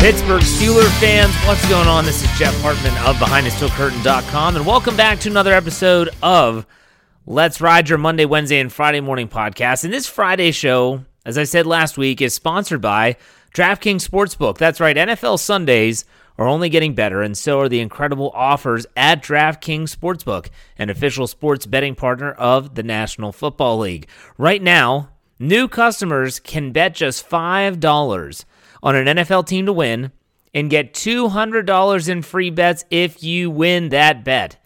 Pittsburgh Steelers fans, what's going on? This is Jeff Hartman of BehindTheSteelCurtain.com, and welcome back to another episode of Let's Ride Your Monday, Wednesday, and Friday morning podcast. And this Friday show, as I said last week, is sponsored by DraftKings Sportsbook. That's right, NFL Sundays are only getting better, and so are the incredible offers at DraftKings Sportsbook, an official sports betting partner of the National Football League. Right now, new customers can bet just $5 on an NFL team to win and get $200 in free bets if you win that bet.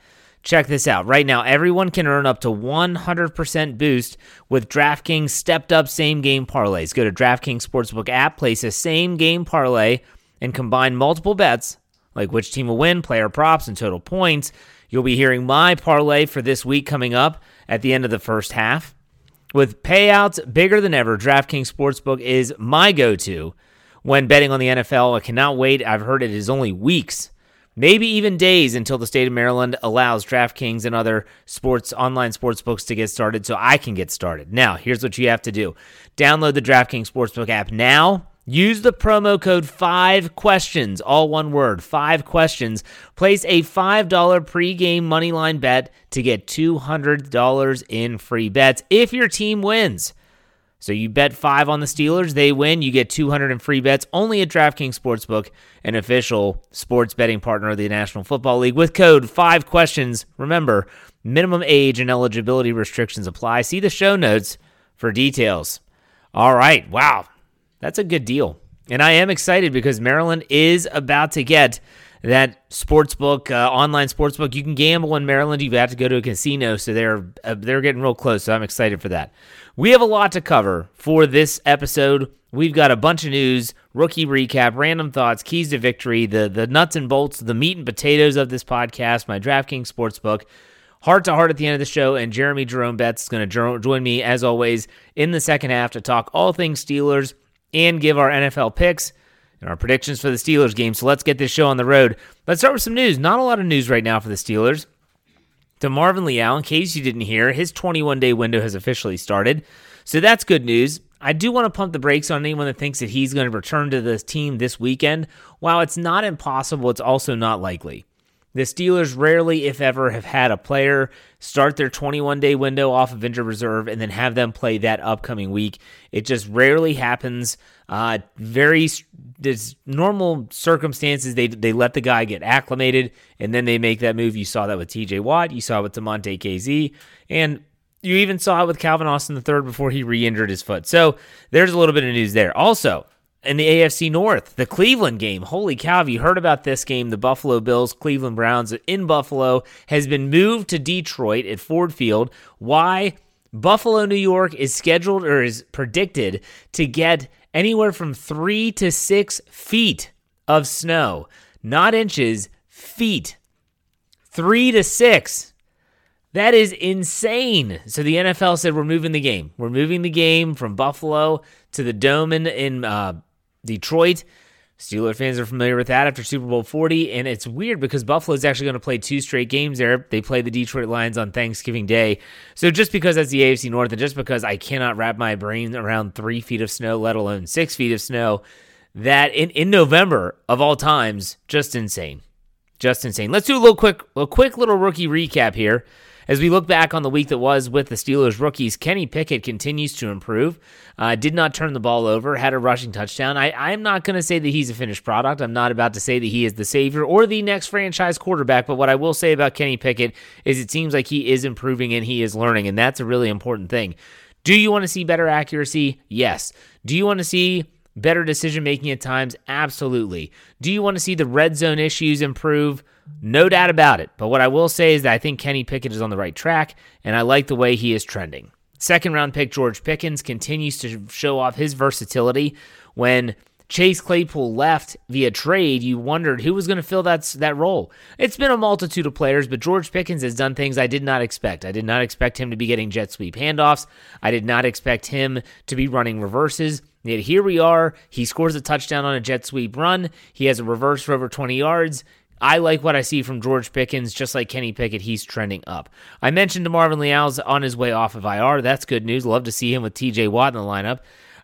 Check this out. Right now, everyone can earn up to 100% boost with DraftKings stepped up same game parlays. Go to DraftKings Sportsbook app, place a same game parlay, and combine multiple bets like which team will win, player props, and total points. You'll be hearing my parlay for this week coming up at the end of the first half. With payouts bigger than ever, DraftKings Sportsbook is my go to when betting on the NFL. I cannot wait. I've heard it is only weeks, maybe even days until the state of Maryland allows DraftKings and other sports online sports books to get started so I can get started. Now, here's what you have to do. Download the DraftKings Sportsbook app now. Use the promo code 5 questions, all one word, 5 questions. Place a $5 pregame moneyline bet to get $200 in free bets if your team wins. So you bet five on the Steelers, they win, you get 200 in free bets only at DraftKings Sportsbook, an official sports betting partner of the National Football League. With code five questions, remember minimum age and eligibility restrictions apply. See the show notes for details. All right, wow, that's a good deal, and I am excited because Maryland is about to get that sportsbook, uh, online sportsbook. You can gamble in Maryland. You have to go to a casino, so they're uh, they're getting real close. So I'm excited for that. We have a lot to cover for this episode. We've got a bunch of news, rookie recap, random thoughts, keys to victory, the the nuts and bolts, the meat and potatoes of this podcast, my DraftKings sportsbook. Heart to heart at the end of the show, and Jeremy Jerome Betts is going to join me as always in the second half to talk all things Steelers and give our NFL picks and our predictions for the Steelers game. So let's get this show on the road. Let's start with some news. Not a lot of news right now for the Steelers. DeMarvin Leal, in case you didn't hear, his 21 day window has officially started. So that's good news. I do want to pump the brakes on anyone that thinks that he's going to return to this team this weekend. While it's not impossible, it's also not likely. The Steelers rarely, if ever, have had a player start their 21 day window off of injured reserve and then have them play that upcoming week. It just rarely happens. Uh, very there's normal circumstances. They they let the guy get acclimated and then they make that move. You saw that with T.J. Watt. You saw it with Damontae Kazee, and you even saw it with Calvin Austin III before he re-injured his foot. So there's a little bit of news there. Also, in the AFC North, the Cleveland game. Holy cow, have you heard about this game? The Buffalo Bills, Cleveland Browns in Buffalo has been moved to Detroit at Ford Field. Why? Buffalo, New York is scheduled or is predicted to get anywhere from three to six feet of snow, not inches, feet. Three to six. That is insane. So the NFL said we're moving the game. We're moving the game from Buffalo to the Dome in, in uh, Detroit. Steeler fans are familiar with that after Super Bowl 40, and it's weird because Buffalo is actually going to play two straight games there. They play the Detroit Lions on Thanksgiving Day. So just because that's the AFC North, and just because I cannot wrap my brain around three feet of snow, let alone six feet of snow, that in, in November of all times, just insane. Just insane. Let's do a little quick, a quick little rookie recap here. As we look back on the week that was with the Steelers rookies, Kenny Pickett continues to improve. Uh, did not turn the ball over, had a rushing touchdown. I, I'm not going to say that he's a finished product. I'm not about to say that he is the savior or the next franchise quarterback. But what I will say about Kenny Pickett is it seems like he is improving and he is learning, and that's a really important thing. Do you want to see better accuracy? Yes. Do you want to see better decision making at times? Absolutely. Do you want to see the red zone issues improve? No doubt about it. But what I will say is that I think Kenny Pickett is on the right track, and I like the way he is trending. Second round pick George Pickens continues to show off his versatility. When Chase Claypool left via trade, you wondered who was going to fill that, that role. It's been a multitude of players, but George Pickens has done things I did not expect. I did not expect him to be getting jet sweep handoffs. I did not expect him to be running reverses. Yet here we are. He scores a touchdown on a jet sweep run. He has a reverse for over 20 yards. I like what I see from George Pickens, just like Kenny Pickett. He's trending up. I mentioned Marvin Leal's on his way off of IR. That's good news. Love to see him with TJ Watt in the lineup.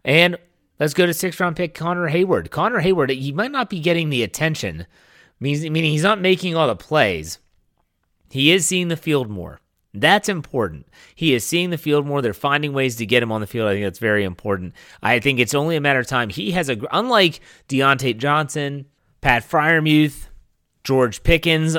And let's go to sixth round pick Connor Heyward. Connor Heyward, he might not be getting the attention, meaning he's not making all the plays. He is seeing the field more. That's important. He is seeing the field more. They're finding ways to get him on the field. I think that's very important. I think it's only a matter of time. He has a, unlike Diontae Johnson, Pat Freiermuth, George Pickens,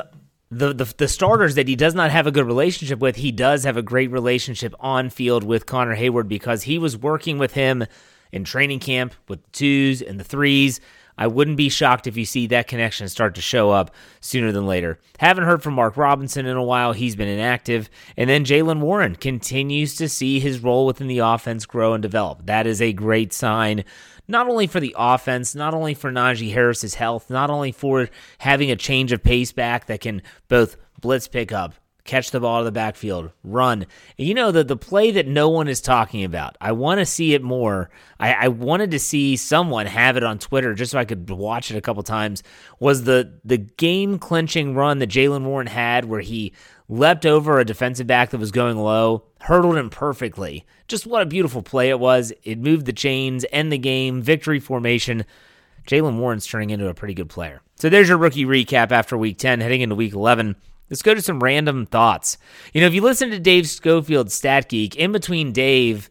the, the, the starters that he does not have a good relationship with, he does have a great relationship on field with Connor Heyward because he was working with him in training camp with the twos and the threes. I wouldn't be shocked if you see that connection start to show up sooner than later. Haven't heard from Mark Robinson in a while. He's been inactive. And then Jaylen Warren continues to see his role within the offense grow and develop. That is a great sign not only for the offense, not only for Najee Harris's health, not only for having a change of pace back that can both blitz pick up, catch the ball out of the backfield, run. You know, the, the play that no one is talking about. I want to see it more. I, I wanted to see someone have it on Twitter just so I could watch it a couple times. Was the the game clinching run that Jaylen Warren had where he leapt over a defensive back that was going low, hurdled him perfectly. Just what a beautiful play it was. It moved the chains, end the game, victory formation. Jaylen Warren's turning into a pretty good player. So there's your rookie recap after week 10, heading into week 11. Let's go to some random thoughts. You know, if you listen to Dave Schofield's Stat Geek, in between Dave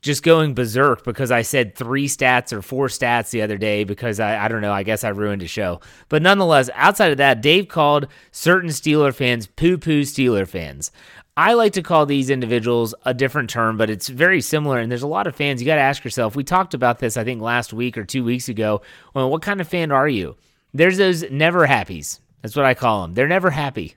just going berserk because I said three stats or four stats the other day because I, I don't know, I guess I ruined a show. But nonetheless, outside of that, Dave called certain Steeler fans poo poo Steeler fans. I like to call these individuals a different term, but it's very similar. And there's a lot of fans. You got to ask yourself. We talked about this, I think, last week or two weeks ago. Well, what kind of fan are you? There's those never happies. That's what I call them. They're never happy.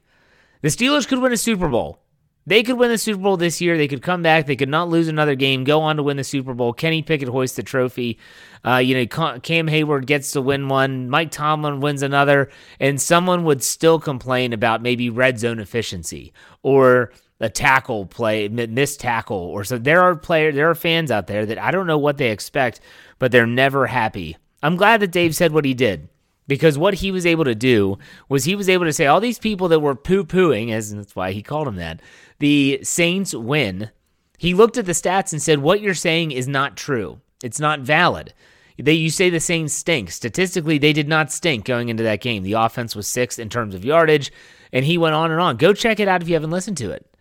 The Steelers could win a Super Bowl. They could win the Super Bowl this year. They could come back. They could not lose another game, go on to win the Super Bowl. Kenny Pickett hoists the trophy. Uh, you know, Cam Heyward gets to win one. Mike Tomlin wins another. And someone would still complain about maybe red zone efficiency or a tackle play, missed tackle, or so. There are players, there are fans out there that I don't know what they expect, but they're never happy. I'm glad that Dave said what he did. Because what he was able to do was he was able to say all these people that were poo pooing, as that's why he called them that, the Saints win. He looked at the stats and said, What you're saying is not true. It's not valid. They, you say the Saints stink. Statistically, they did not stink going into that game. The offense was sixth in terms of yardage, and he went on and on. Go check it out if you haven't listened to it.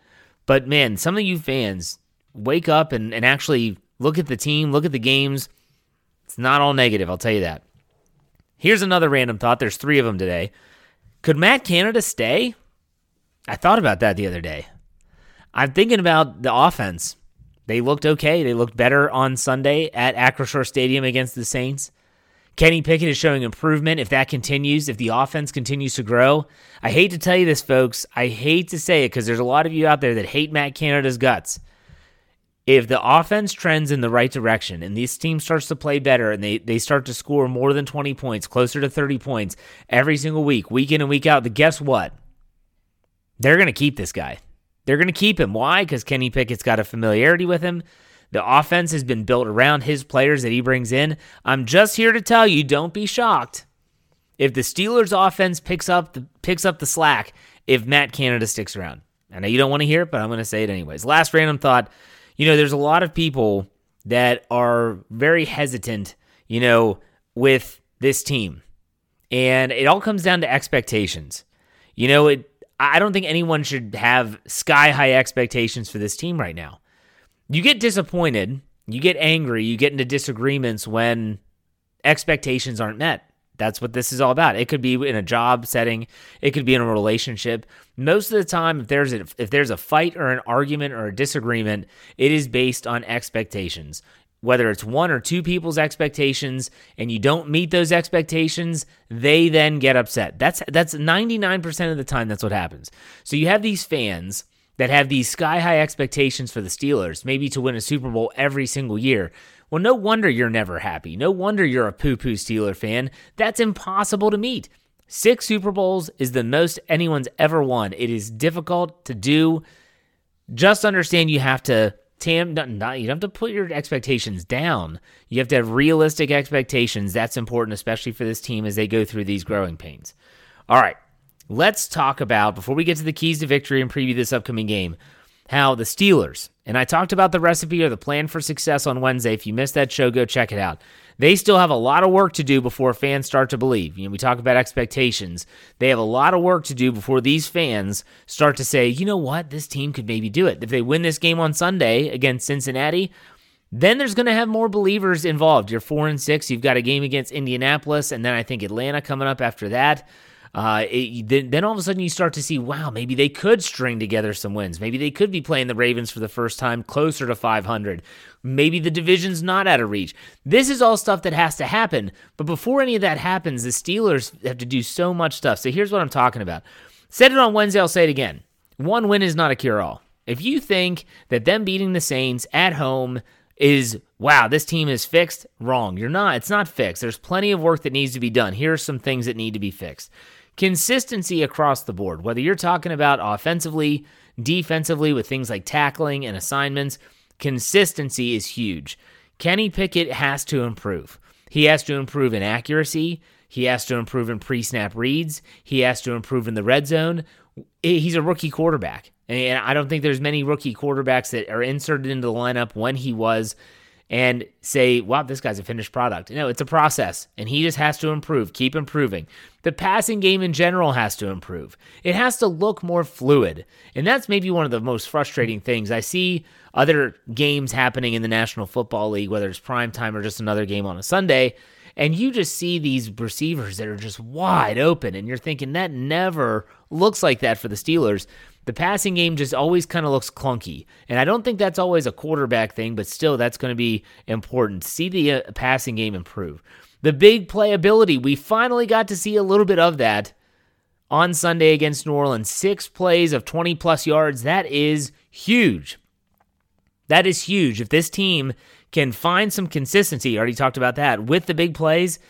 But man, some of you fans wake up and, and actually look at the team, look at the games. It's not all negative, I'll tell you that. Here's another random thought. There's three of them today. Could Matt Canada stay? I thought about that the other day. I'm thinking about the offense. They looked okay. They looked better on Sunday at Acrisure Stadium against the Saints. Kenny Pickett is showing improvement. If that continues, if the offense continues to grow, I hate to tell you this, folks. I hate to say it because there's a lot of you out there that hate Matt Canada's guts if the offense trends in the right direction and this team starts to play better and they, they start to score more than 20 points, closer to 30 points every single week, week in and week out, the guess what? They're going to keep this guy. They're going to keep him. Why? Because Kenny Pickett's got a familiarity with him. The offense has been built around his players that he brings in. I'm just here to tell you, don't be shocked if the Steelers offense picks up the picks up the slack if Matt Canada sticks around. I know you don't want to hear it, but I'm going to say it anyways. Last random thought you know, there's a lot of people that are very hesitant, you know, with this team. And it all comes down to expectations. You know, it I don't think anyone should have sky high expectations for this team right now. You get disappointed, you get angry, you get into disagreements when expectations aren't met. That's what this is all about. It could be in a job setting, it could be in a relationship. Most of the time, if there's a, if there's a fight or an argument or a disagreement, it is based on expectations. Whether it's one or two people's expectations and you don't meet those expectations, they then get upset. That's that's 99% of the time that's what happens. So you have these fans that have these sky high expectations for the Steelers, maybe to win a Super Bowl every single year. Well, no wonder you're never happy. No wonder you're a poo poo Steeler fan. That's impossible to meet. Six Super Bowls is the most anyone's ever won. It is difficult to do. Just understand you have to tam not, not, you don't have to put your expectations down. You have to have realistic expectations. That's important, especially for this team as they go through these growing pains. All right, let's talk about before we get to the keys to victory and preview this upcoming game, how the Steelers and I talked about the recipe or the plan for success on Wednesday. If you missed that show, go check it out. They still have a lot of work to do before fans start to believe. You know, we talk about expectations. They have a lot of work to do before these fans start to say, you know what, this team could maybe do it. If they win this game on Sunday against Cincinnati, then there's going to have more believers involved. You're four and six. You've got a game against Indianapolis, and then I think Atlanta coming up after that. Uh, it, then, then all of a sudden you start to see, wow, maybe they could string together some wins. Maybe they could be playing the Ravens for the first time closer to 500. Maybe the division's not out of reach. This is all stuff that has to happen. But before any of that happens, the Steelers have to do so much stuff. So here's what I'm talking about. Said it on Wednesday, I'll say it again. One win is not a cure all. If you think that them beating the Saints at home is wow, this team is fixed, wrong. You're not. It's not fixed. There's plenty of work that needs to be done. Here are some things that need to be fixed consistency across the board, whether you're talking about offensively, defensively with things like tackling and assignments, consistency is huge. Kenny Pickett has to improve. He has to improve in accuracy. He has to improve in pre snap reads. He has to improve in the red zone. He's a rookie quarterback. And I don't think there's many rookie quarterbacks that are inserted into the lineup when he was and say, wow, this guy's a finished product. No, it's a process, and he just has to improve, keep improving. The passing game in general has to improve. It has to look more fluid. And that's maybe one of the most frustrating things. I see other games happening in the National Football League, whether it's prime time or just another game on a Sunday, and you just see these receivers that are just wide open, and you're thinking that never looks like that for the Steelers the passing game just always kind of looks clunky. And I don't think that's always a quarterback thing, but still, that's going to be important. See the uh, passing game improve. The big playability, we finally got to see a little bit of that on Sunday against New Orleans. Six plays of 20 plus yards. That is huge. That is huge. If this team can find some consistency, already talked about that, with the big plays,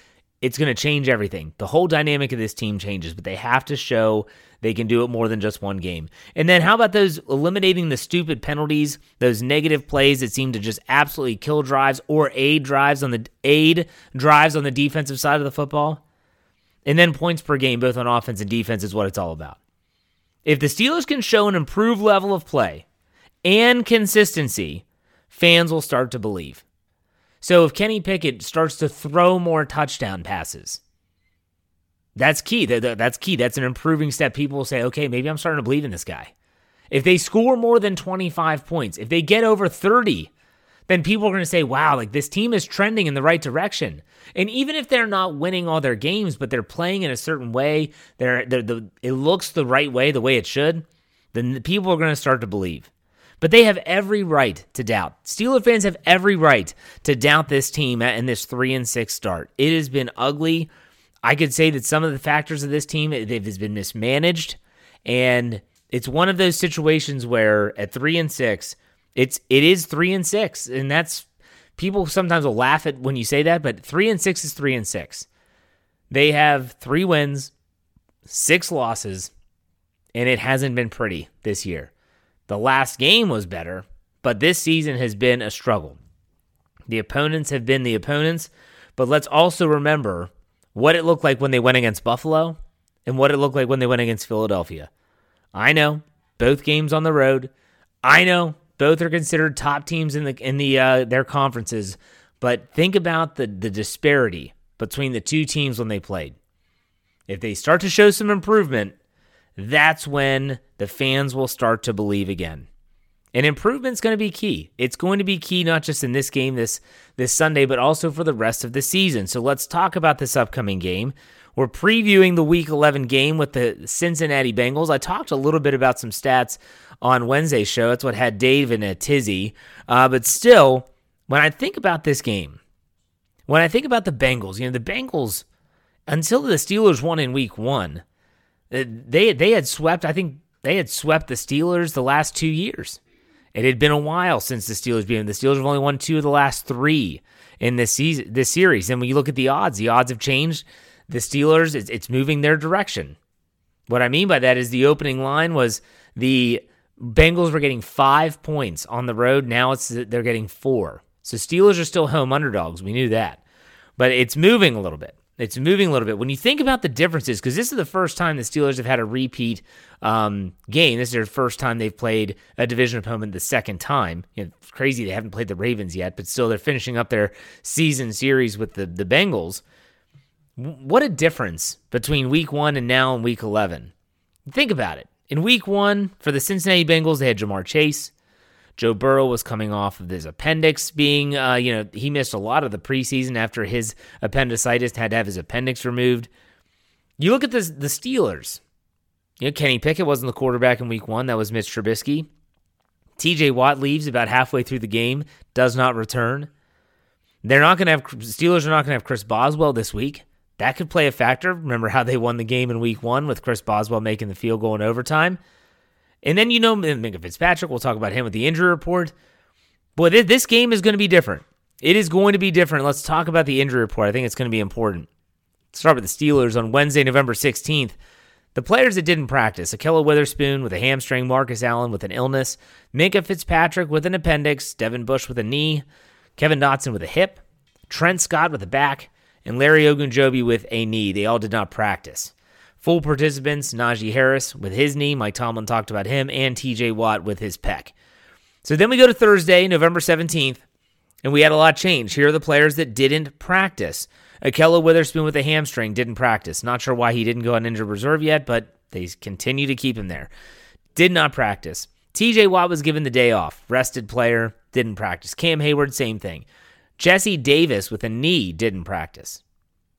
it's going to change everything. The whole dynamic of this team changes, but they have to show they can do it more than just one game. And then how about those eliminating the stupid penalties, those negative plays that seem to just absolutely kill drives or aid drives on the aid drives on the defensive side of the football? And then points per game both on offense and defense is what it's all about. If the Steelers can show an improved level of play and consistency, fans will start to believe. So if Kenny Pickett starts to throw more touchdown passes, that's key. That's key. That's an improving step. People will say, okay, maybe I'm starting to believe in this guy. If they score more than 25 points, if they get over 30, then people are going to say, wow, like this team is trending in the right direction. And even if they're not winning all their games, but they're playing in a certain way, they're, they're the, it looks the right way, the way it should, then people are going to start to believe. But they have every right to doubt. Steeler fans have every right to doubt this team in this 3 and 6 start. It has been ugly. I could say that some of the factors of this team it has been mismanaged and it's one of those situations where at 3 and 6 it's it is 3 and 6 and that's people sometimes will laugh at when you say that but 3 and 6 is 3 and 6. They have 3 wins, 6 losses and it hasn't been pretty this year. The last game was better, but this season has been a struggle. The opponents have been the opponents, but let's also remember what it looked like when they went against Buffalo and what it looked like when they went against Philadelphia. I know both games on the road. I know both are considered top teams in the in the uh, their conferences, but think about the the disparity between the two teams when they played. If they start to show some improvement, that's when the fans will start to believe again. And improvement's going to be key. It's going to be key not just in this game this this Sunday, but also for the rest of the season. So let's talk about this upcoming game. We're previewing the Week 11 game with the Cincinnati Bengals. I talked a little bit about some stats on Wednesday's show. That's what had Dave in a tizzy. Uh, but still, when I think about this game, when I think about the Bengals, you know, the Bengals, until the Steelers won in Week One, uh, they they had swept. I think they had swept the Steelers the last two years. It had been a while since the Steelers beat them. The Steelers have only won two of the last three in this season, this series. And when you look at the odds, the odds have changed. The Steelers, it's, it's moving their direction. What I mean by that is the opening line was the Bengals were getting five points on the road. Now it's they're getting four. So Steelers are still home underdogs. We knew that, but it's moving a little bit. It's moving a little bit. When you think about the differences, because this is the first time the Steelers have had a repeat um, game. This is their first time they've played a division opponent the second time. You know, it's crazy they haven't played the Ravens yet, but still they're finishing up their season series with the, the Bengals. What a difference between week one and now in week 11. Think about it. In week one, for the Cincinnati Bengals, they had Ja'Marr Chase. Joe Burrow was coming off of his appendix being, uh, you know, he missed a lot of the preseason after his appendicitis, had to have his appendix removed. You look at the the Steelers. You know, Kenny Pickett wasn't the quarterback in week one. That was Mitch Trubisky. TJ Watt leaves about halfway through the game, does not return. They're not going to have, Steelers are not going to have Chris Boswell this week. That could play a factor. Remember how they won the game in week one with Chris Boswell making the field goal in overtime? And then you know Minkah Fitzpatrick. We'll talk about him with the injury report. Boy, this game is going to be different. It is going to be different. Let's talk about the injury report. I think it's going to be important. Let's start with the Steelers on Wednesday, November 16th. The players that didn't practice Ahkello Witherspoon with a hamstring, Marcus Allen with an illness, Minkah Fitzpatrick with an appendix, Devin Bush with a knee, Kevin Dotson with a hip, Trent Scott with a back, and Larry Ogunjobi with a knee. They all did not practice. Full participants, Najee Harris with his knee. Mike Tomlin talked about him, and TJ Watt with his pec. So then we go to Thursday, November 17th, and we had a lot change. Here are the players that didn't practice. Ahkello Witherspoon with a hamstring didn't practice. Not sure why he didn't go on injured reserve yet, but they continue to keep him there. Did not practice. TJ Watt was given the day off. Rested player, didn't practice. Cam Heyward, same thing. Jesse Davis with a knee didn't practice.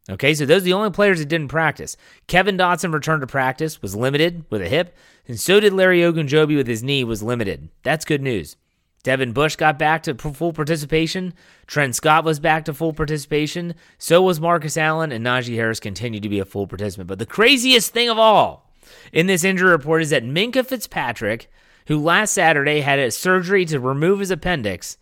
Okay, so those are the only players that didn't practice. Kevin Dotson returned to practice, was limited with a hip, and so did Larry Ogunjobi with his knee, was limited. That's good news. Devin Bush got back to full participation. Trent Scott was back to full participation. So was Marcus Allen, and Najee Harris continued to be a full participant. But the craziest thing of all in this injury report is that Minkah Fitzpatrick, who last Saturday had a surgery to remove his appendix,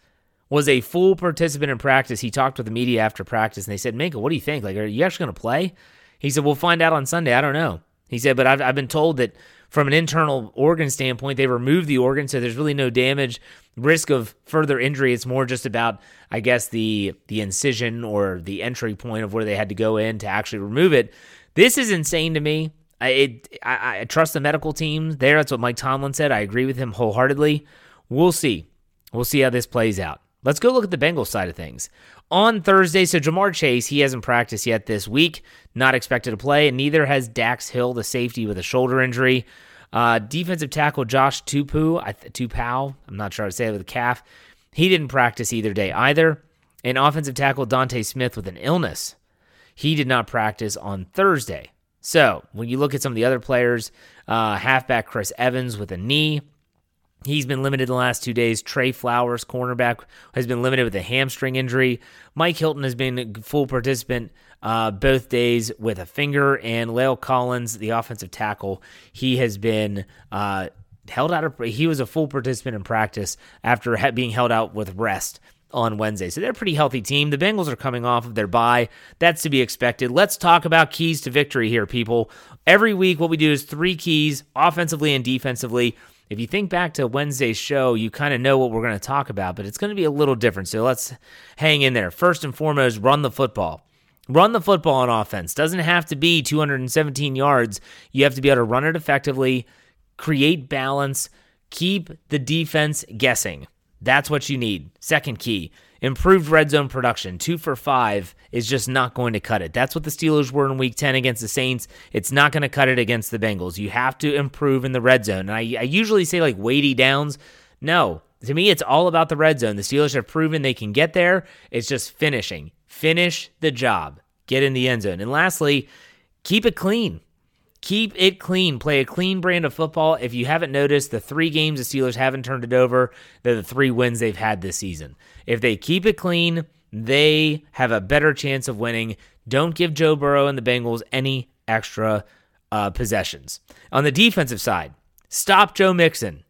was a full participant in practice. He talked with the media after practice, and they said, Minkah, what do you think? Like, are you actually going to play? He said, We'll find out on Sunday. I don't know. He said, But I've, I've been told that from an internal organ standpoint, they removed the organ, so there's really no damage, risk of further injury. It's more just about, I guess, the the incision or the entry point of where they had to go in to actually remove it. This is insane to me. It, I, I trust the medical team there. That's what Mike Tomlin said. I agree with him wholeheartedly. We'll see. We'll see how this plays out. Let's go look at the Bengals side of things. On Thursday, so Ja'Marr Chase, he hasn't practiced yet this week, not expected to play, and neither has Dax Hill, the safety with a shoulder injury. Uh, defensive tackle Josh Tupou, I Tupou, I'm not sure how to say it with a calf. He didn't practice either day either. And offensive tackle D'Ante Smith with an illness. He did not practice on Thursday. So when you look at some of the other players, uh, halfback Chris Evans with a knee, He's been limited the last two days. Tre Flowers, cornerback, has been limited with a hamstring injury. Mike Hilton has been a full participant uh, both days with a finger. And La'el Collins, the offensive tackle, he has been uh, held out. Of, he was a full participant in practice after being held out with rest on Wednesday. So they're a pretty healthy team. The Bengals are coming off of their bye. That's to be expected. Let's talk about keys to victory here, people. Every week, what we do is three keys, offensively and defensively if you think back to Wednesday's show, you kind of know what we're going to talk about, but it's going to be a little different. So let's hang in there. First and foremost, run the football. Run the football on offense. Doesn't have to be 217 yards. You have to be able to run it effectively, create balance, keep the defense guessing. That's what you need. Second key improved red zone production. Two for five is just not going to cut it. That's what the Steelers were in week 10 against the Saints. It's not going to cut it against the Bengals. You have to improve in the red zone. And I, I usually say like weighty downs. No, to me, it's all about the red zone. The Steelers have proven they can get there. It's just finishing. Finish the job. Get in the end zone. And lastly, keep it clean. Keep it clean. Play a clean brand of football. If you haven't noticed, the three games the Steelers haven't turned it over, they're the three wins they've had this season. If they keep it clean, they have a better chance of winning. Don't give Joe Burrow and the Bengals any extra uh, possessions. On the defensive side, stop Joe Mixon.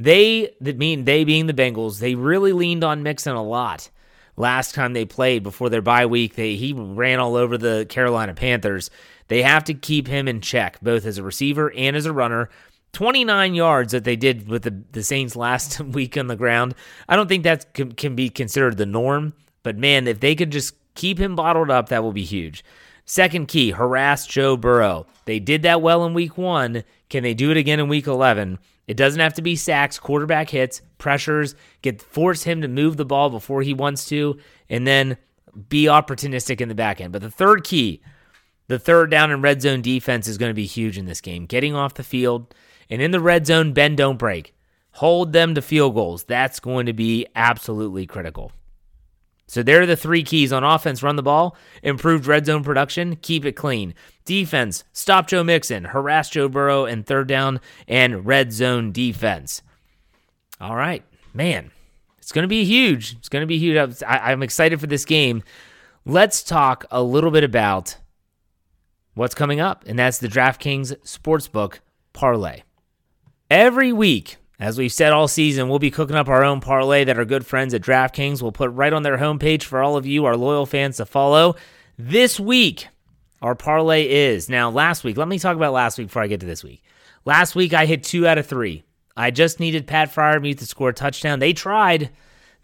They, that mean they being the Bengals, they really leaned on Mixon a lot last time they played before their bye week. They, he ran all over the Carolina Panthers. They have to keep him in check, both as a receiver and as a runner. 29 yards that they did with the, the Saints last week on the ground. I don't think that can, can be considered the norm, but man, if they could just keep him bottled up, that will be huge. Second key, harass Joe Burrow. They did that well in week one. Can they do it again in week 11? It doesn't have to be sacks, quarterback hits, pressures, get force him to move the ball before he wants to, and then be opportunistic in the back end. But the third key, the third down and red zone defense is going to be huge in this game. Getting off the field and in the red zone, bend, don't break. Hold them to field goals. That's going to be absolutely critical. So there are the three keys on offense run the ball, improved red zone production, keep it clean. Defense, stop Joe Mixon, harass Joe Burrow, and third down and red zone defense. All right, man, it's going to be huge. It's going to be huge. I, am excited for this game. Let's talk a little bit about what's coming up, and that's the DraftKings Sportsbook Parlay. Every week, as we've said all season, we'll be cooking up our own parlay that our good friends at DraftKings will put right on their homepage for all of you, our loyal fans, to follow. This week, our parlay is now last week. Let me talk about last week before I get to this week. Last week, I hit two out of three. I just needed Pat Freiermuth to score a touchdown. They tried.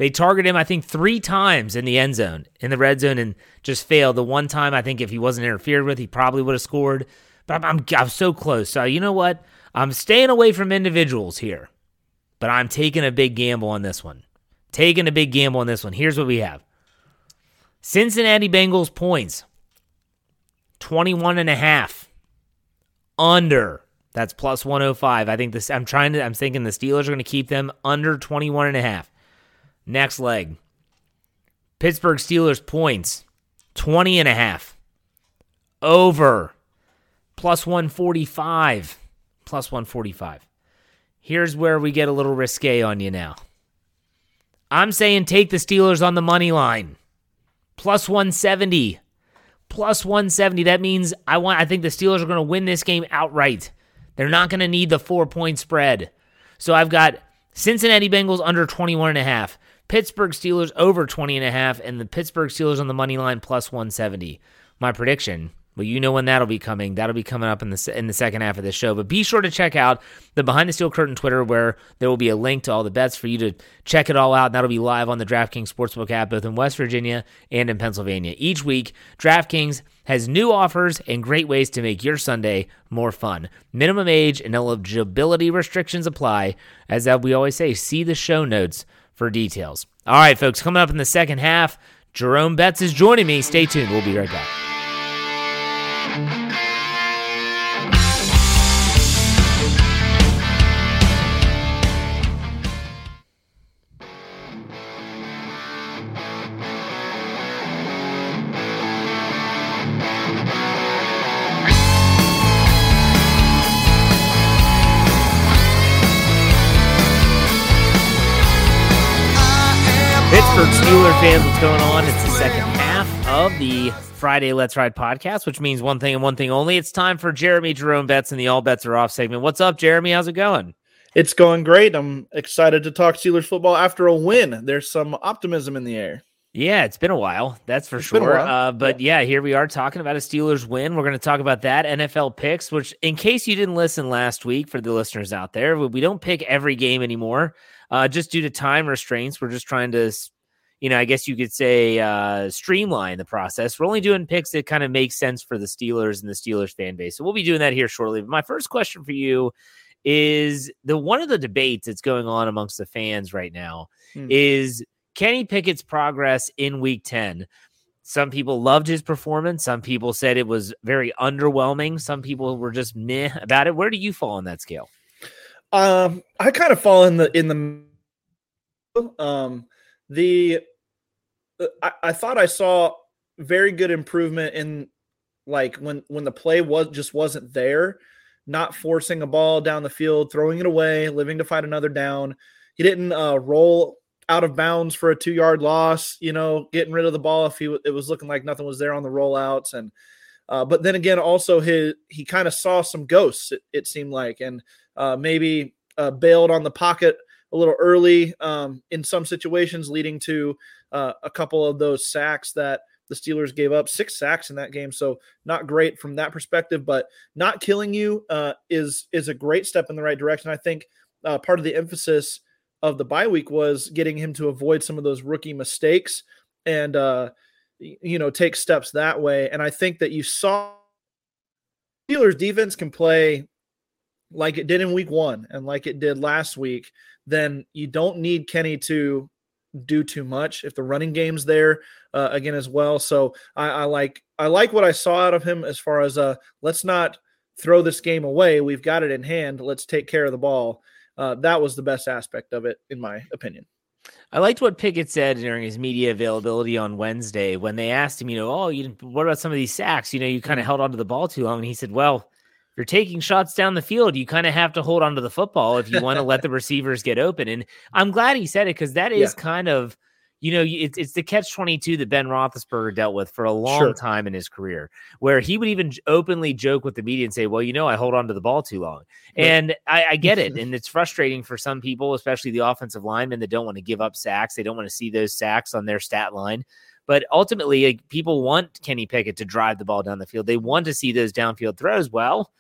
They targeted him, I think, three times in the end zone, in the red zone, and just failed. The one time, I think, if he wasn't interfered with, he probably would have scored. But I'm, I'm, I'm so close. So, you know what? I'm staying away from individuals here but I'm taking a big gamble on this one. Taking a big gamble on this one. Here's what we have Cincinnati Bengals points 21 and a half. Under. That's plus 105. I think this I'm trying to I'm thinking the Steelers are going to keep them under 21 and a half. Next leg. Pittsburgh Steelers points 20 and a half. Over plus 145. Plus 145. Here's where we get a little risque on you now. I'm saying take the Steelers on the money line. Plus 170. Plus 170. That means I want I think the Steelers are going to win this game outright. They're not going to need the 4-point spread. So I've got Cincinnati Bengals under 21 and a half, Pittsburgh Steelers over 20 and a half and the Pittsburgh Steelers on the money line plus 170. My prediction well, you know when that'll be coming. That'll be coming up in the in the second half of the show. But be sure to check out the Behind the Steel Curtain Twitter, where there will be a link to all the bets for you to check it all out. That'll be live on the DraftKings Sportsbook app, both in West Virginia and in Pennsylvania. Each week, DraftKings has new offers and great ways to make your Sunday more fun. Minimum age and eligibility restrictions apply. As we always say, see the show notes for details. All right, folks, coming up in the second half, Jerome Betts is joining me. Stay tuned. We'll be right back. The Friday Let's Ride podcast, which means one thing and one thing only. It's time for Jeremy Jerome Betts and the All Bets Are Off segment. What's up, Jeremy? How's it going? It's going great. I'm excited to talk Steelers football after a win. There's some optimism in the air. Yeah, it's been a while. That's for it's sure. Uh, but yeah. yeah, here we are talking about a Steelers win. We're going to talk about that NFL picks, which, in case you didn't listen last week, for the listeners out there, we don't pick every game anymore, uh, just due to time restraints. We're just trying to you know, I guess you could say uh, streamline the process. We're only doing picks that kind of make sense for the Steelers and the Steelers fan base. So we'll be doing that here shortly. But my first question for you is the one of the debates that's going on amongst the fans right now hmm. is Kenny Pickett's progress in week 10. Some people loved his performance. Some people said it was very underwhelming. Some people were just meh about it. Where do you fall on that scale? Um, I kind of fall in the in the um the uh, I, I thought I saw very good improvement in like when when the play was just wasn't there, not forcing a ball down the field, throwing it away, living to fight another down. He didn't uh, roll out of bounds for a two yard loss. You know, getting rid of the ball if he it was looking like nothing was there on the rollouts and. Uh, but then again, also his he kind of saw some ghosts. It, it seemed like, and uh, maybe uh, bailed on the pocket a little early um, in some situations, leading to uh, a couple of those sacks that the Steelers gave up six sacks in that game, so not great from that perspective. But not killing you uh, is is a great step in the right direction. I think uh, part of the emphasis of the bye week was getting him to avoid some of those rookie mistakes and uh, you know take steps that way. And I think that you saw Steelers defense can play like it did in week one and like it did last week, then you don't need Kenny to do too much if the running game's there uh, again as well. So I, I, like I like what I saw out of him as far as uh let's not throw this game away. We've got it in hand. Let's take care of the ball. Uh, that was the best aspect of it, in my opinion. I liked what Pickett said during his media availability on Wednesday when they asked him, you know, oh, you what about some of these sacks? You know, you kind of held onto the ball too long, and he said, well you're taking shots down the field, you kind of have to hold on to the football if you want to let the receivers get open. And I'm glad he said it because that is yeah. kind of, you know, it's, it's the catch 22 that Ben Roethlisberger dealt with for a long sure. time in his career, where he would even openly joke with the media and say, Well, you know, I hold on to the ball too long. And I, I get it. and it's frustrating for some people, especially the offensive linemen that don't want to give up sacks. They don't want to see those sacks on their stat line. But ultimately, like, people want Kenny Pickett to drive the ball down the field. They want to see those downfield throws. Well,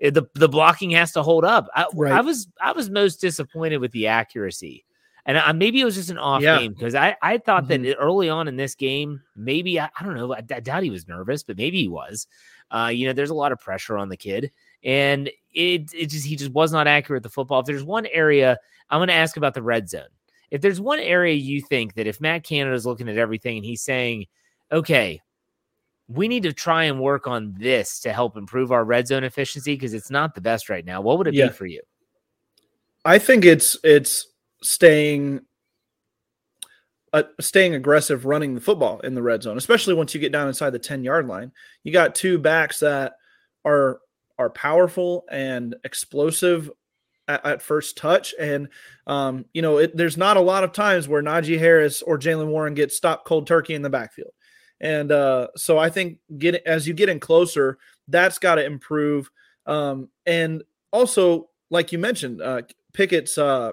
the the blocking has to hold up. I, right. I was I was most disappointed with the accuracy, and I, maybe it was just an off yeah. game because I I thought mm-hmm. that early on in this game, maybe I, I don't know, I, I, doubt he was nervous, but maybe he was. Uh, you know, there's a lot of pressure on the kid, and it it just he just was not accurate with the football. If there's one area I'm going to ask about the red zone, if there's one area you think that if Matt Canada is looking at everything and he's saying, okay, we need to try and work on this to help improve our red zone efficiency because it's not the best right now. What would it yeah. be for you? I think it's it's staying uh, staying aggressive running the football in the red zone, especially once you get down inside the 10 yard line. You got two backs that are are powerful and explosive at, at first touch. And, um, you know, it, there's not a lot of times where Najee Harris or Jaylen Warren get stopped cold turkey in the backfield. And uh, so I think get as you get in closer, that's got to improve. Um, and also, like you mentioned, uh, Pickett's uh,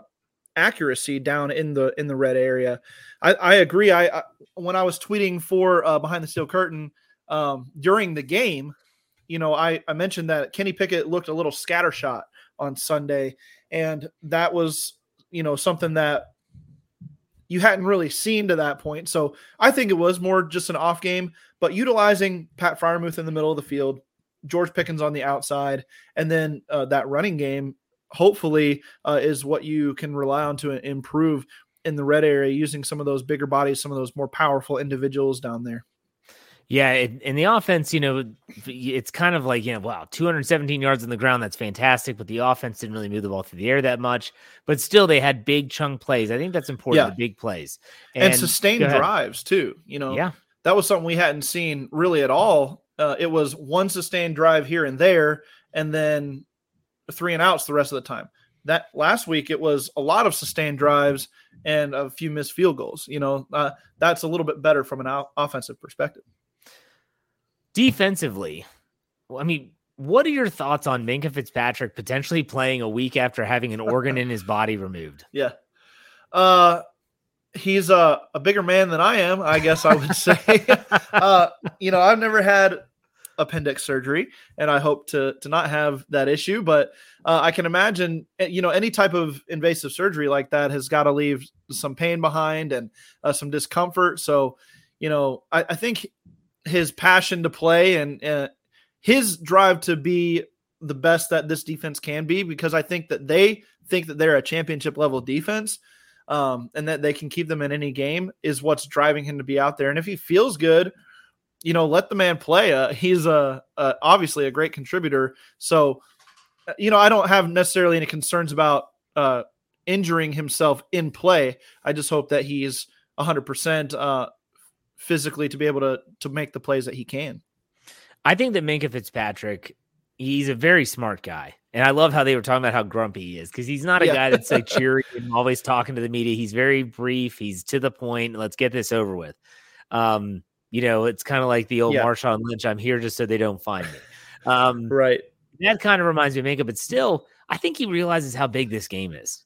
accuracy down in the in the red area. I, I agree. I, I, when I was tweeting for uh, behind the steel curtain um, during the game, you know, I, I mentioned that Kenny Pickett looked a little scattershot on Sunday, and that was you know something that you hadn't really seen to that point. So I think it was more just an off game, but utilizing Pat Freiermuth in the middle of the field, George Pickens on the outside, and then uh, that running game hopefully uh, is what you can rely on to improve in the red area using some of those bigger bodies, some of those more powerful individuals down there. Yeah, in the offense, you know, it's kind of like, you know, wow, 217 yards on the ground. That's fantastic. But the offense didn't really move the ball through the air that much. But still, they had big chunk plays. I think that's important, yeah. the big plays. And, and sustained drives, too. You know, yeah. that was something we hadn't seen really at all. Uh, it was one sustained drive here and there, and then three and outs the rest of the time. That last week, it was a lot of sustained drives and a few missed field goals. You know, uh, that's a little bit better from an offensive perspective. Defensively, I mean, what are your thoughts on Minkah Fitzpatrick potentially playing a week after having an organ in his body removed? Yeah. Uh, he's a, a bigger man than I am, I guess I would say. uh, you know, I've never had appendix surgery, and I hope to to not have that issue. But uh, I can imagine, eh, you know, any type of invasive surgery like that has got to leave some pain behind and uh, some discomfort. So, you know, I, I think his passion to play and uh, his drive to be the best that this defense can be because I think that they think that they're a championship level defense um, and that they can keep them in any game is what's driving him to be out there. And if he feels good, you know, let the man play. Uh, he's a, a, obviously a great contributor. So, uh, you know, I don't have necessarily any concerns about uh, injuring himself in play. I just hope that he's 100% uh, physically to be able to to make the plays that he can. I think that Minkah Fitzpatrick, he's a very smart guy. And I love how they were talking about how grumpy he is because he's not a yeah. guy that's like cheery and always talking to the media. He's very brief. He's to the point. Let's get this over with. Um, you know, it's kind of like the old yeah. Marshawn Lynch. I'm here just so they don't find me. Um, right. That kind of reminds me of Minkah, but still, I think he realizes how big this game is.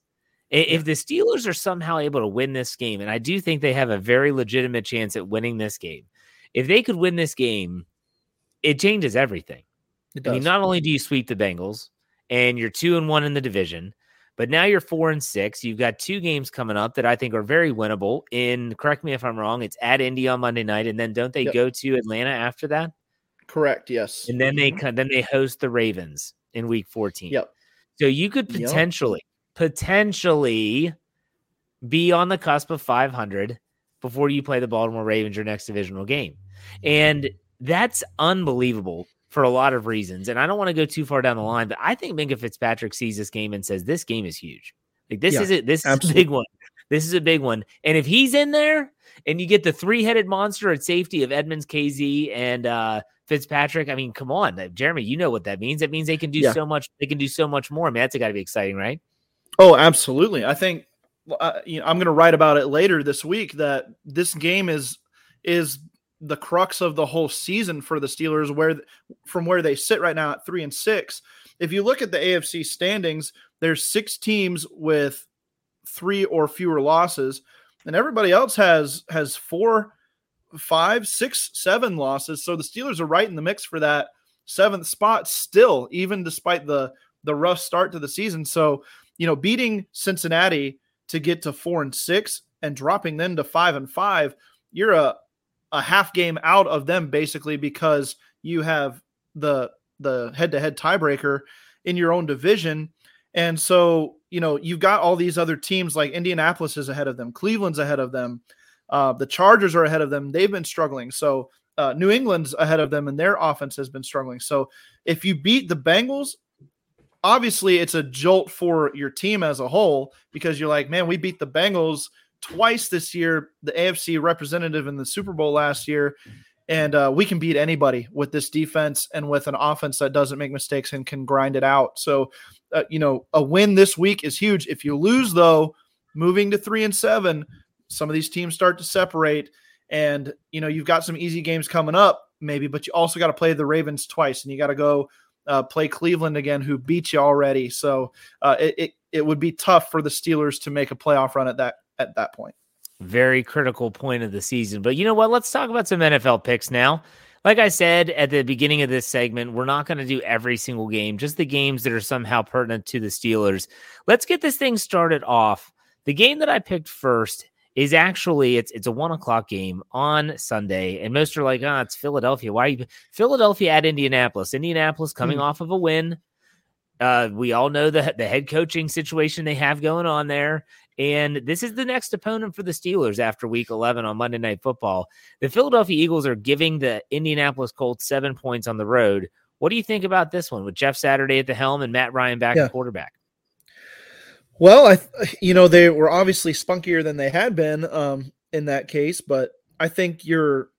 If the Steelers are somehow able to win this game, and I do think they have a very legitimate chance at winning this game, If they could win this game, it changes everything. It I mean, not only do you sweep the Bengals and you're two and one in the division, but now you're four and six. You've got two games coming up that I think are very winnable. In correct me if I'm wrong, it's at Indy on Monday night, and then don't they Yep. go to Atlanta after that? correct. Yes. And then they Mhm. then they host the Ravens in Week 14. Yep. So you could Yep. Potentially be on the cusp of 500 before you play the Baltimore Ravens your next divisional game. And that's unbelievable for a lot of reasons. And I don't want to go too far down the line, but I think Minkah Fitzpatrick sees this game and says this game is huge. Like this Yeah, is it. This is a big one. This is a big one. And if he's in there and you get the three-headed monster at safety of Edmunds, Kazee, and uh Fitzpatrick, I mean, come on, Jeremy, you know what that means. That means they can do Yeah. so much. They can do so much more. I mean, that's got to be exciting, right? Oh, absolutely. I think uh, you know, I'm going to write about it later this week that this game is is the crux of the whole season for the Steelers where from where they sit right now at 3 and 6. If you look at the AFC standings, there's 6 teams with 3 or fewer losses and everybody else has has 4 five, six, seven losses. So the Steelers are right in the mix for that seventh spot still, even despite the the rough start to the season. So, you know, beating Cincinnati to get to four and six and dropping them to five and five, you're a a half game out of them basically because you have the the head to head tiebreaker in your own division. And so, you know, you've got all these other teams like Indianapolis is ahead of them, Cleveland's ahead of them. Uh, the Chargers are ahead of them. They've been struggling. So uh, New England's ahead of them, and their offense has been struggling. So if you beat the Bengals, obviously it's a jolt for your team as a whole because you're like, man, we beat the Bengals twice this year, the AFC representative in the Super Bowl last year, and uh, we can beat anybody with this defense and with an offense that doesn't make mistakes and can grind it out. So, uh, you know, a win this week is huge. If you lose, though, moving to three and seven, some of these teams start to separate, and you know you've got some easy games coming up, maybe, but you also got to play the Ravens twice, and you got to go uh, play Cleveland again, who beat you already. So uh, it, it it would be tough for the Steelers to make a playoff run at that at that point. Very critical point of the season. But you know what? Let's talk about some NFL picks now. Like I said at the beginning of this segment, we're not going to do every single game, just the games that are somehow pertinent to the Steelers. Let's get this thing started off. The game that I picked first is actually it's it's a one o'clock game on Sunday, and most are like, ah, it's Philadelphia. Why? Are you... Philadelphia at Indianapolis. Indianapolis coming Hmm. off of a win. Uh, we all know the the head coaching situation they have going on there, and this is the next opponent for the Steelers after Week 11 on Monday Night Football. The Philadelphia Eagles are giving the Indianapolis Colts seven points on the road. What do you think about this one with Jeff Saturday at the helm and Matt Ryan back Yeah. at quarterback? Well, I you know they were obviously spunkier than they had been um, in that case, but I think you're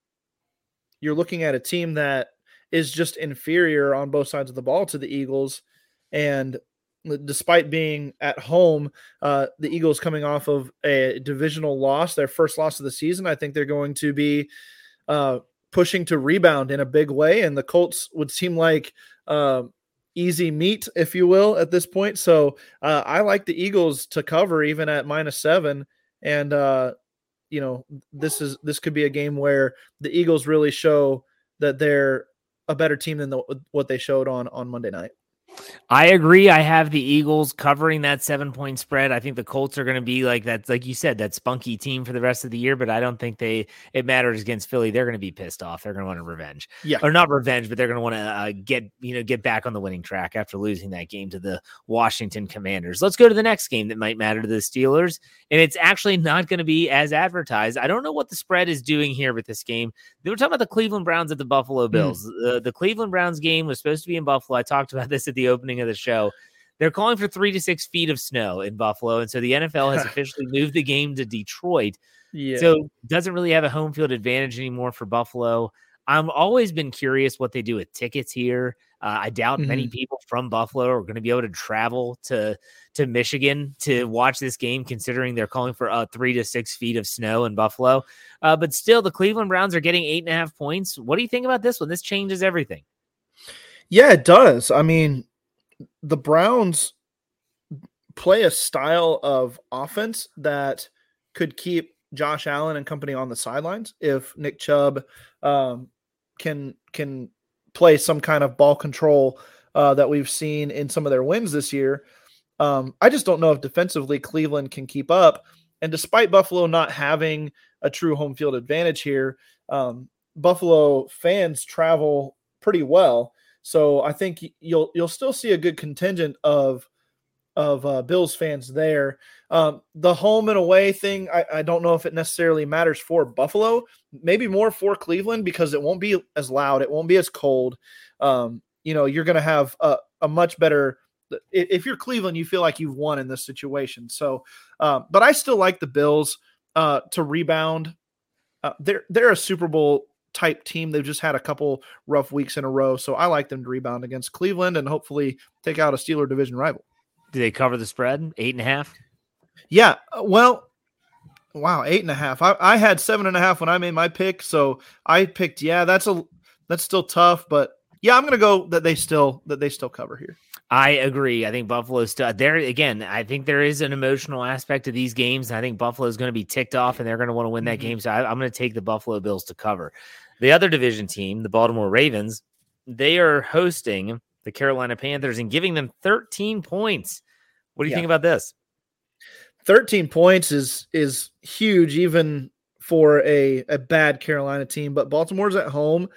you're looking at a team that is just inferior on both sides of the ball to the Eagles, and despite being at home, uh, the Eagles coming off of a divisional loss, their first loss of the season, I think they're going to be uh, pushing to rebound in a big way, and the Colts would seem like. um easy meat, if you will, at this point. So uh, I like the Eagles to cover even at minus seven, and uh, you know this is this could be a game where the Eagles really show that they're a better team than the, what they showed on on Monday night. I agree. I have the Eagles covering that seven point spread. I think the Colts are going to be like that, like you said, that spunky team for the rest of the year. But I don't think they it matters against Philly. They're going to be pissed off. They're going to want a revenge, Yeah. or not revenge, but they're going to want to uh, get you know get back on the winning track after losing that game to the Washington Commanders. Let's go to the next game that might matter to the Steelers, and it's actually not going to be as advertised. I don't know what the spread is doing here with this game. They were talking about the Cleveland Browns at the Buffalo Bills. Uh, the Cleveland Browns game was supposed to be in Buffalo. I talked about this at the opening of the show. They're calling for three to six feet of snow in Buffalo. And so the NFL has officially moved the game to Detroit. Yeah. So doesn't really have a home field advantage anymore for Buffalo. I've always been curious what they do with tickets here. Uh, I doubt many people from Buffalo are going to be able to travel to to Michigan to watch this game, considering they're calling for uh, three to six feet of snow in Buffalo. Uh, but still, the Cleveland Browns are getting eight and a half points. What do you think about this one? This changes everything. Yeah, it does. I mean, the Browns play a style of offense that could keep Josh Allen and company on the sidelines if Nick Chubb um, can can play some kind of ball control uh, that we've seen in some of their wins this year. Um, I just don't know if defensively Cleveland can keep up. And despite Buffalo not having a true home field advantage here, um, Buffalo fans travel pretty well. So I think you'll you'll still see a good contingent of of uh, Bills fans there. Um, the home and away thing, I, I, don't know if it necessarily matters for Buffalo. Maybe more for Cleveland because it won't be as loud, it won't be as cold. Um, you know, you're going to have a, a much better. If you're Cleveland, you feel like you've won in this situation. So, uh, but I still like the Bills uh, to rebound. Uh, they're they're a Super Bowl type team. They've just had a couple rough weeks in a row, so I like them to rebound against Cleveland and hopefully take out a Steeler division rival. Do they cover the spread? Eight and a half? Yeah. Uh, well, wow, eight and a half. I, I had seven and a half when I made my pick, so I picked. Yeah, that's a that's still tough, but yeah, I'm gonna go that they still that they still cover here. I agree. I think Buffalo's still there again. I think there is an emotional aspect to these games. I think Buffalo is going to be ticked off, and they're going to want to win that mm-hmm. game. So I, I'm going to take the Buffalo Bills to cover. The other division team, the Baltimore Ravens, they are hosting the Carolina Panthers and giving them 13 points. What do you yeah. think about this? 13 points is is huge even for a, a bad Carolina team, but Baltimore's at home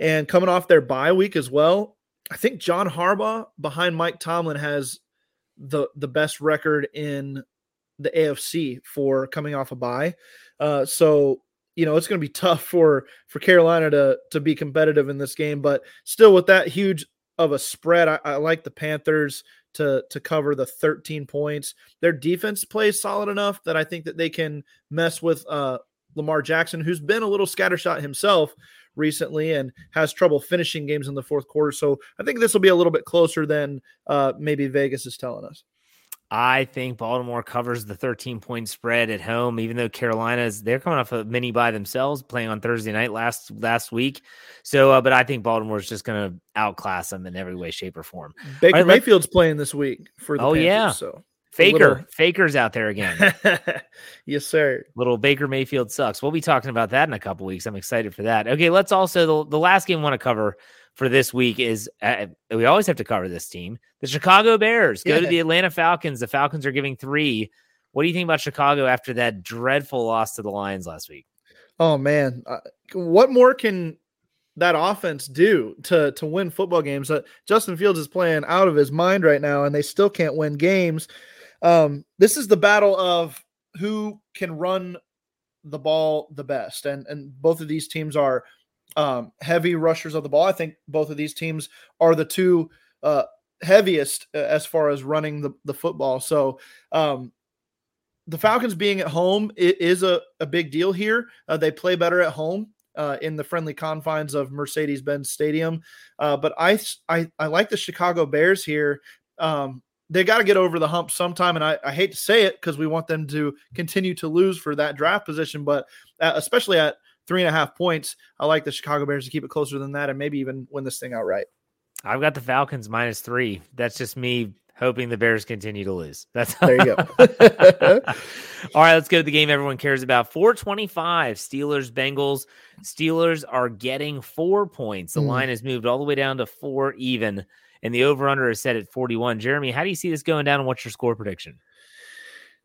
and coming off their bye week as well. I think John Harbaugh behind Mike Tomlin has the the best record in the AFC for coming off a bye. Uh, so you know it's going to be tough for for Carolina to to be competitive in this game, but still with that huge of a spread, I, I like the Panthers to to cover the 13 points. Their defense plays solid enough that I think that they can mess with uh, Lamar Jackson, who's been a little scattershot himself recently and has trouble finishing games in the fourth quarter. So I think this will be a little bit closer than uh, maybe Vegas is telling us. I think Baltimore covers the 13 point spread at home, even though Carolina's they're coming off a mini bye themselves, playing on Thursday night last last week. So, uh, but I think Baltimore's just going to outclass them in every way, shape, or form. Baker right, Mayfield's playing this week for the oh Panthers, yeah, so Faker, little... Faker's out there again. yes, sir. Little Baker Mayfield sucks. We'll be talking about that in a couple weeks. I'm excited for that. Okay, let's also the, the last game I want to cover for this week is uh, we always have to cover this team. The Chicago Bears go yeah. to the Atlanta Falcons. The Falcons are giving three. What do you think about Chicago after that dreadful loss to the Lions last week? Oh man, uh, what more can that offense do to to win football games? Uh, Justin Fields is playing out of his mind right now, and they still can't win games. Um, this is the battle of who can run the ball the best, and and both of these teams are um, heavy rushers of the ball. I think both of these teams are the two uh, heaviest uh, as far as running the, the football. So um, the Falcons being at home is a, a big deal here. Uh, they play better at home. Uh, in the friendly confines of Mercedes-Benz Stadium, uh, but I, I I like the Chicago Bears here. Um, they got to get over the hump sometime. And I, I hate to say it because we want them to continue to lose for that draft position, but uh, especially at three and a half points. I like the Chicago Bears to keep it closer than that and maybe even win this thing outright. I've got the Falcons minus three. That's just me hoping the Bears continue to lose. That's there you go. All right, let's go to the game everyone cares about. 425 Steelers Bengals. Steelers are getting four points. The mm. line has moved all the way down to four even, and the over under is set at 41. Jeremy, how do you see this going down and what's your score prediction?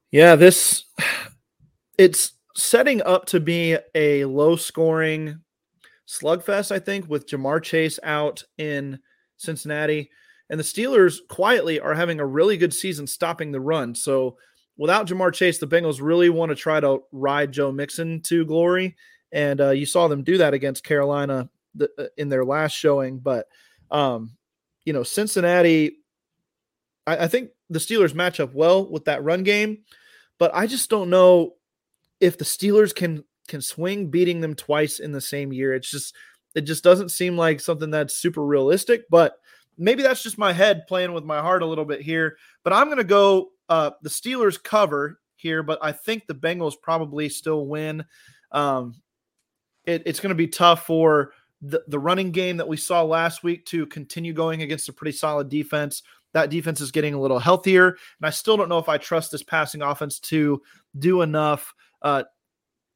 Yeah, this it's setting up to be a low scoring slugfest, I think, with Ja'Marr Chase out in Cincinnati. And the Steelers quietly are having a really good season stopping the run. So without Ja'Marr Chase, the Bengals really want to try to ride Joe Mixon to glory. And uh, you saw them do that against Carolina uh, in their last showing. But, um, you know, Cincinnati, I-, I think the Steelers match up well with that run game. But I just don't know if the Steelers can can swing beating them twice in the same year. It's just it just doesn't seem like something that's super realistic, but maybe that's just my head playing with my heart a little bit here. But I'm going to go uh, the Steelers cover here, but I think the Bengals probably still win. Um, it, it's going to be tough for the, the running game that we saw last week to continue going against a pretty solid defense. That defense is getting a little healthier, and I still don't know if I trust this passing offense to do enough uh,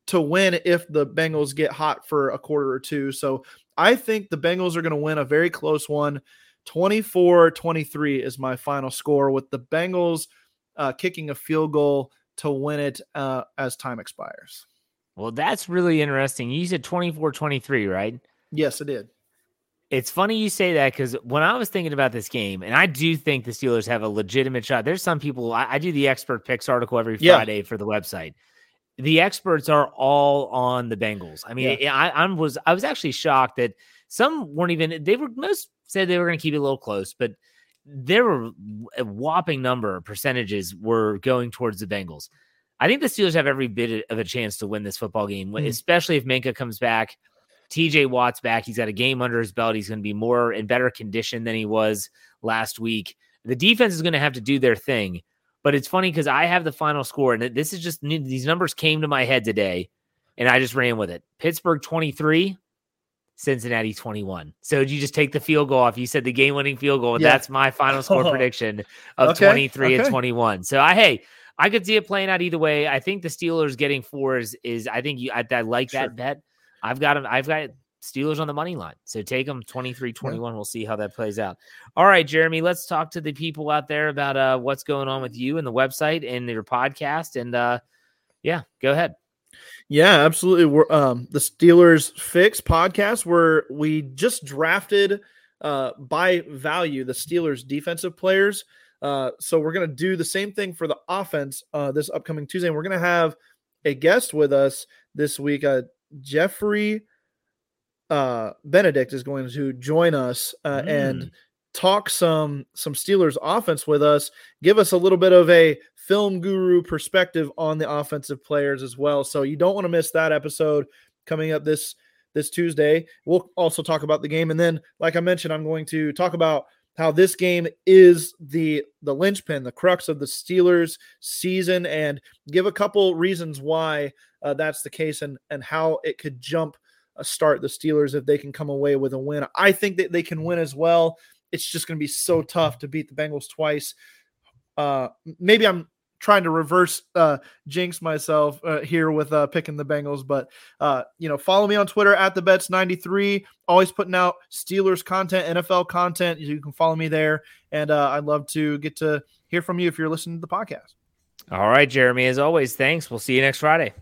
to win if the Bengals get hot for a quarter or two. So I think the Bengals are going to win a very close one. 24 23 is my final score, with the Bengals uh, kicking a field goal to win it uh, as time expires. Well, that's really interesting. You said 24 23, right? Yes, it did. It's funny you say that because when I was thinking about this game, and I do think the Steelers have a legitimate shot. There's some people I, I do the expert picks article every Friday yeah. for the website. The experts are all on the Bengals. I mean, yeah. I, I was I was actually shocked that some weren't even. They were most said they were going to keep it a little close, but there were a whopping number of percentages were going towards the Bengals. I think the Steelers have every bit of a chance to win this football game, mm. especially if Minkah comes back. TJ Watt's back. He's got a game under his belt. He's going to be more in better condition than he was last week. The defense is going to have to do their thing. But it's funny because I have the final score, and this is just these numbers came to my head today, and I just ran with it. Pittsburgh 23, Cincinnati 21. So did you just take the field goal off? You said the game winning field goal. Yeah. That's my final score prediction of okay. 23 okay. and 21. So I, hey, I could see it playing out either way. I think the Steelers getting four is, is I think you, I, I like sure. that bet. I've got them. I've got Steelers on the money line. So take them 23 21. We'll see how that plays out. All right, Jeremy, let's talk to the people out there about uh, what's going on with you and the website and your podcast. And uh, yeah, go ahead. Yeah, absolutely. We're um, the Steelers Fix podcast where we just drafted uh, by value the Steelers defensive players. Uh, so we're going to do the same thing for the offense uh, this upcoming Tuesday. And we're going to have a guest with us this week. Uh, Jeffrey uh, Benedict is going to join us uh, mm. and talk some some Steelers offense with us. Give us a little bit of a film guru perspective on the offensive players as well. So you don't want to miss that episode coming up this this Tuesday. We'll also talk about the game, and then, like I mentioned, I'm going to talk about how this game is the the linchpin, the crux of the Steelers season, and give a couple reasons why uh, that's the case, and and how it could jump start the Steelers if they can come away with a win. I think that they can win as well. It's just going to be so tough to beat the Bengals twice. Uh, maybe I'm trying to reverse uh, jinx myself uh, here with uh, picking the Bengals. But uh, you know, follow me on Twitter at the bets ninety three. Always putting out Steelers content, NFL content. You can follow me there, and uh, I'd love to get to hear from you if you're listening to the podcast. All right, Jeremy. As always, thanks. We'll see you next Friday.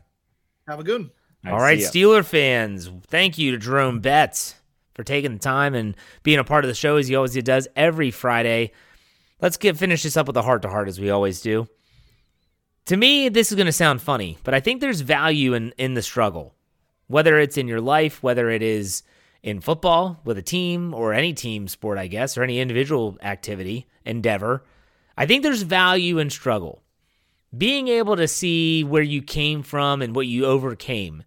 Have a good one. All right, Steeler fans. Thank you to Jeremy Betts for taking the time and being a part of the show as he always does every Friday. Let's get finish this up with a heart to heart as we always do. To me, this is going to sound funny, but I think there's value in, in the struggle, whether it's in your life, whether it is in football with a team or any team sport, I guess, or any individual activity, endeavor. I think there's value in struggle. Being able to see where you came from and what you overcame.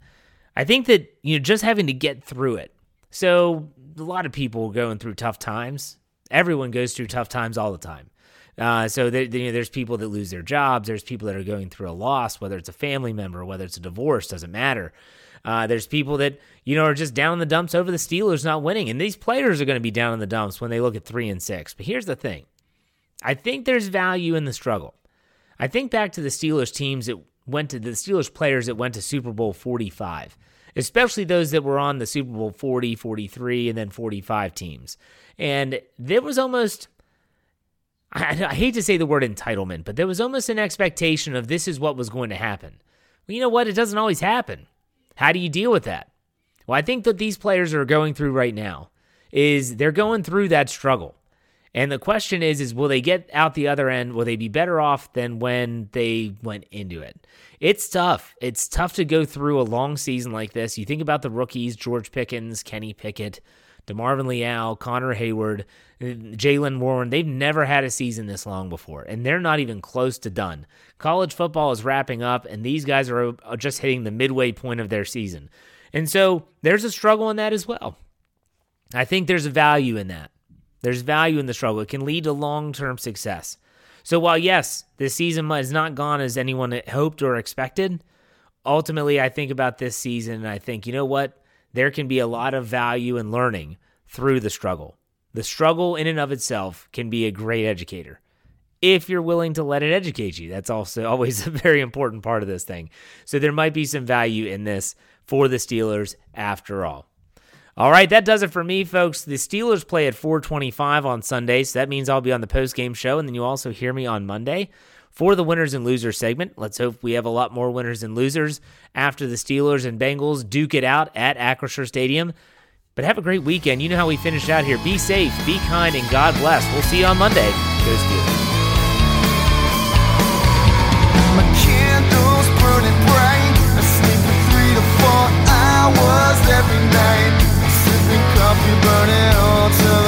I think that you know just having to get through it. So a lot of people are going through tough times. Everyone goes through tough times all the time. Uh, so there, you know, there's people that lose their jobs. There's people that are going through a loss, whether it's a family member, whether it's a divorce, doesn't matter. Uh, there's people that you know are just down in the dumps over the Steelers not winning, and these players are going to be down in the dumps when they look at three and six. But here's the thing: I think there's value in the struggle. I think back to the Steelers teams that went to the Steelers players that went to Super Bowl 45, especially those that were on the Super Bowl 40, 43, and then 45 teams. And there was almost I, I hate to say the word entitlement, but there was almost an expectation of this is what was going to happen. Well, you know what? It doesn't always happen. How do you deal with that? Well, I think that these players are going through right now is they're going through that struggle. And the question is is will they get out the other end? Will they be better off than when they went into it? It's tough. It's tough to go through a long season like this. You think about the rookies, George Pickens, Kenny Pickett, DeMarvin Leal, Connor Heyward, Jaylen Warren, they've never had a season this long before, and they're not even close to done. College football is wrapping up, and these guys are just hitting the midway point of their season. And so there's a struggle in that as well. I think there's a value in that. There's value in the struggle. It can lead to long term success. So while, yes, this season has not gone as anyone hoped or expected, ultimately, I think about this season and I think, you know what? there can be a lot of value in learning through the struggle. The struggle in and of itself can be a great educator. if you're willing to let it educate you. That's also always a very important part of this thing. So there might be some value in this for the Steelers after all. All right, that does it for me, folks. The Steelers play at 425 on Sunday, so that means I'll be on the post-game show, and then you also hear me on Monday for the winners and losers segment. Let's hope we have a lot more winners and losers after the Steelers and Bengals duke it out at Acrisure Stadium. But have a great weekend. You know how we finish out here. Be safe, be kind, and God bless. We'll see you on Monday. Go Steelers. every night shelter